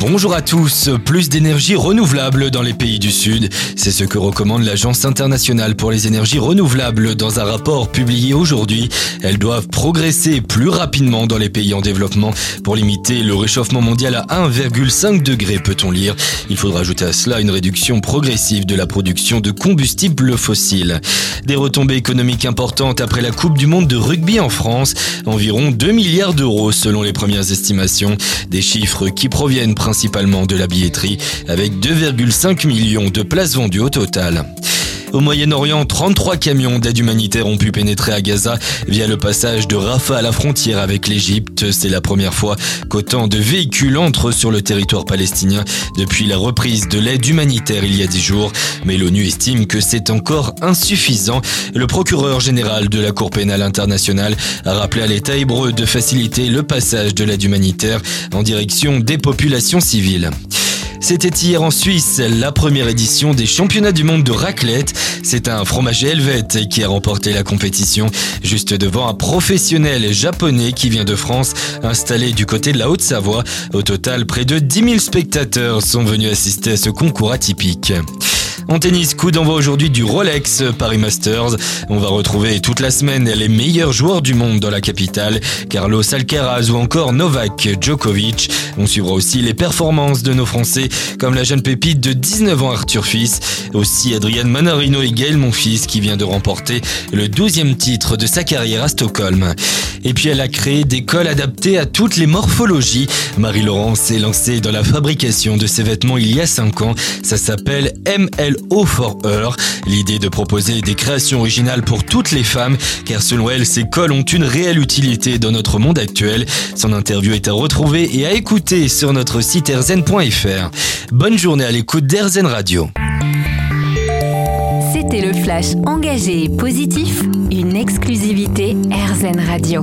Bonjour à tous, plus d'énergie renouvelable dans les pays du Sud, c'est ce que recommande l'Agence internationale pour les énergies renouvelables dans un rapport publié aujourd'hui. Elles doivent progresser plus rapidement dans les pays en développement pour limiter le réchauffement mondial à 1,5 degré, peut-on lire. Il faudra ajouter à cela une réduction progressive de la production de combustibles fossiles. Des retombées économiques importantes après la Coupe du Monde de rugby en France, environ 2 milliards d'euros selon les premières estimations, des chiffres qui proviennent principalement de la billetterie, avec 2,5 millions de places vendues au total. Au Moyen-Orient, 33 camions d'aide humanitaire ont pu pénétrer à Gaza via le passage de Rafah à la frontière avec l'Égypte. C'est la première fois qu'autant de véhicules entrent sur le territoire palestinien depuis la reprise de l'aide humanitaire il y a 10 jours. Mais l'ONU estime que c'est encore insuffisant. Le procureur général de la Cour pénale internationale a rappelé à l'État hébreu de faciliter le passage de l'aide humanitaire en direction des populations civiles. C'était hier en Suisse la première édition des championnats du monde de raclette. C'est un fromager helvète qui a remporté la compétition juste devant un professionnel japonais qui vient de France installé du côté de la Haute-Savoie. Au total, près de 10 000 spectateurs sont venus assister à ce concours atypique. En tennis, coup d'envoi aujourd'hui du Rolex Paris Masters. On va retrouver toute la semaine les meilleurs joueurs du monde dans la capitale, Carlos Alcaraz ou encore Novak Djokovic. On suivra aussi les performances de nos Français, comme la jeune pépite de 19 ans Arthur Fils, aussi Adrian Manarino et Gaël Monfils qui vient de remporter le 12e titre de sa carrière à Stockholm. Et puis elle a créé des cols adaptés à toutes les morphologies. Marie-Laurence s'est lancée dans la fabrication de ses vêtements il y a 5 ans. Ça s'appelle ML o for. L'idée de proposer des créations originales pour toutes les femmes, car selon elle, ces cols ont une réelle utilité dans notre monde actuel. Son interview est à retrouver et à écouter sur notre site erzen.fr. Bonne journée à l'écoute d'Erzen Radio. C'était le flash engagé et positif, une exclusivité Erzen Radio.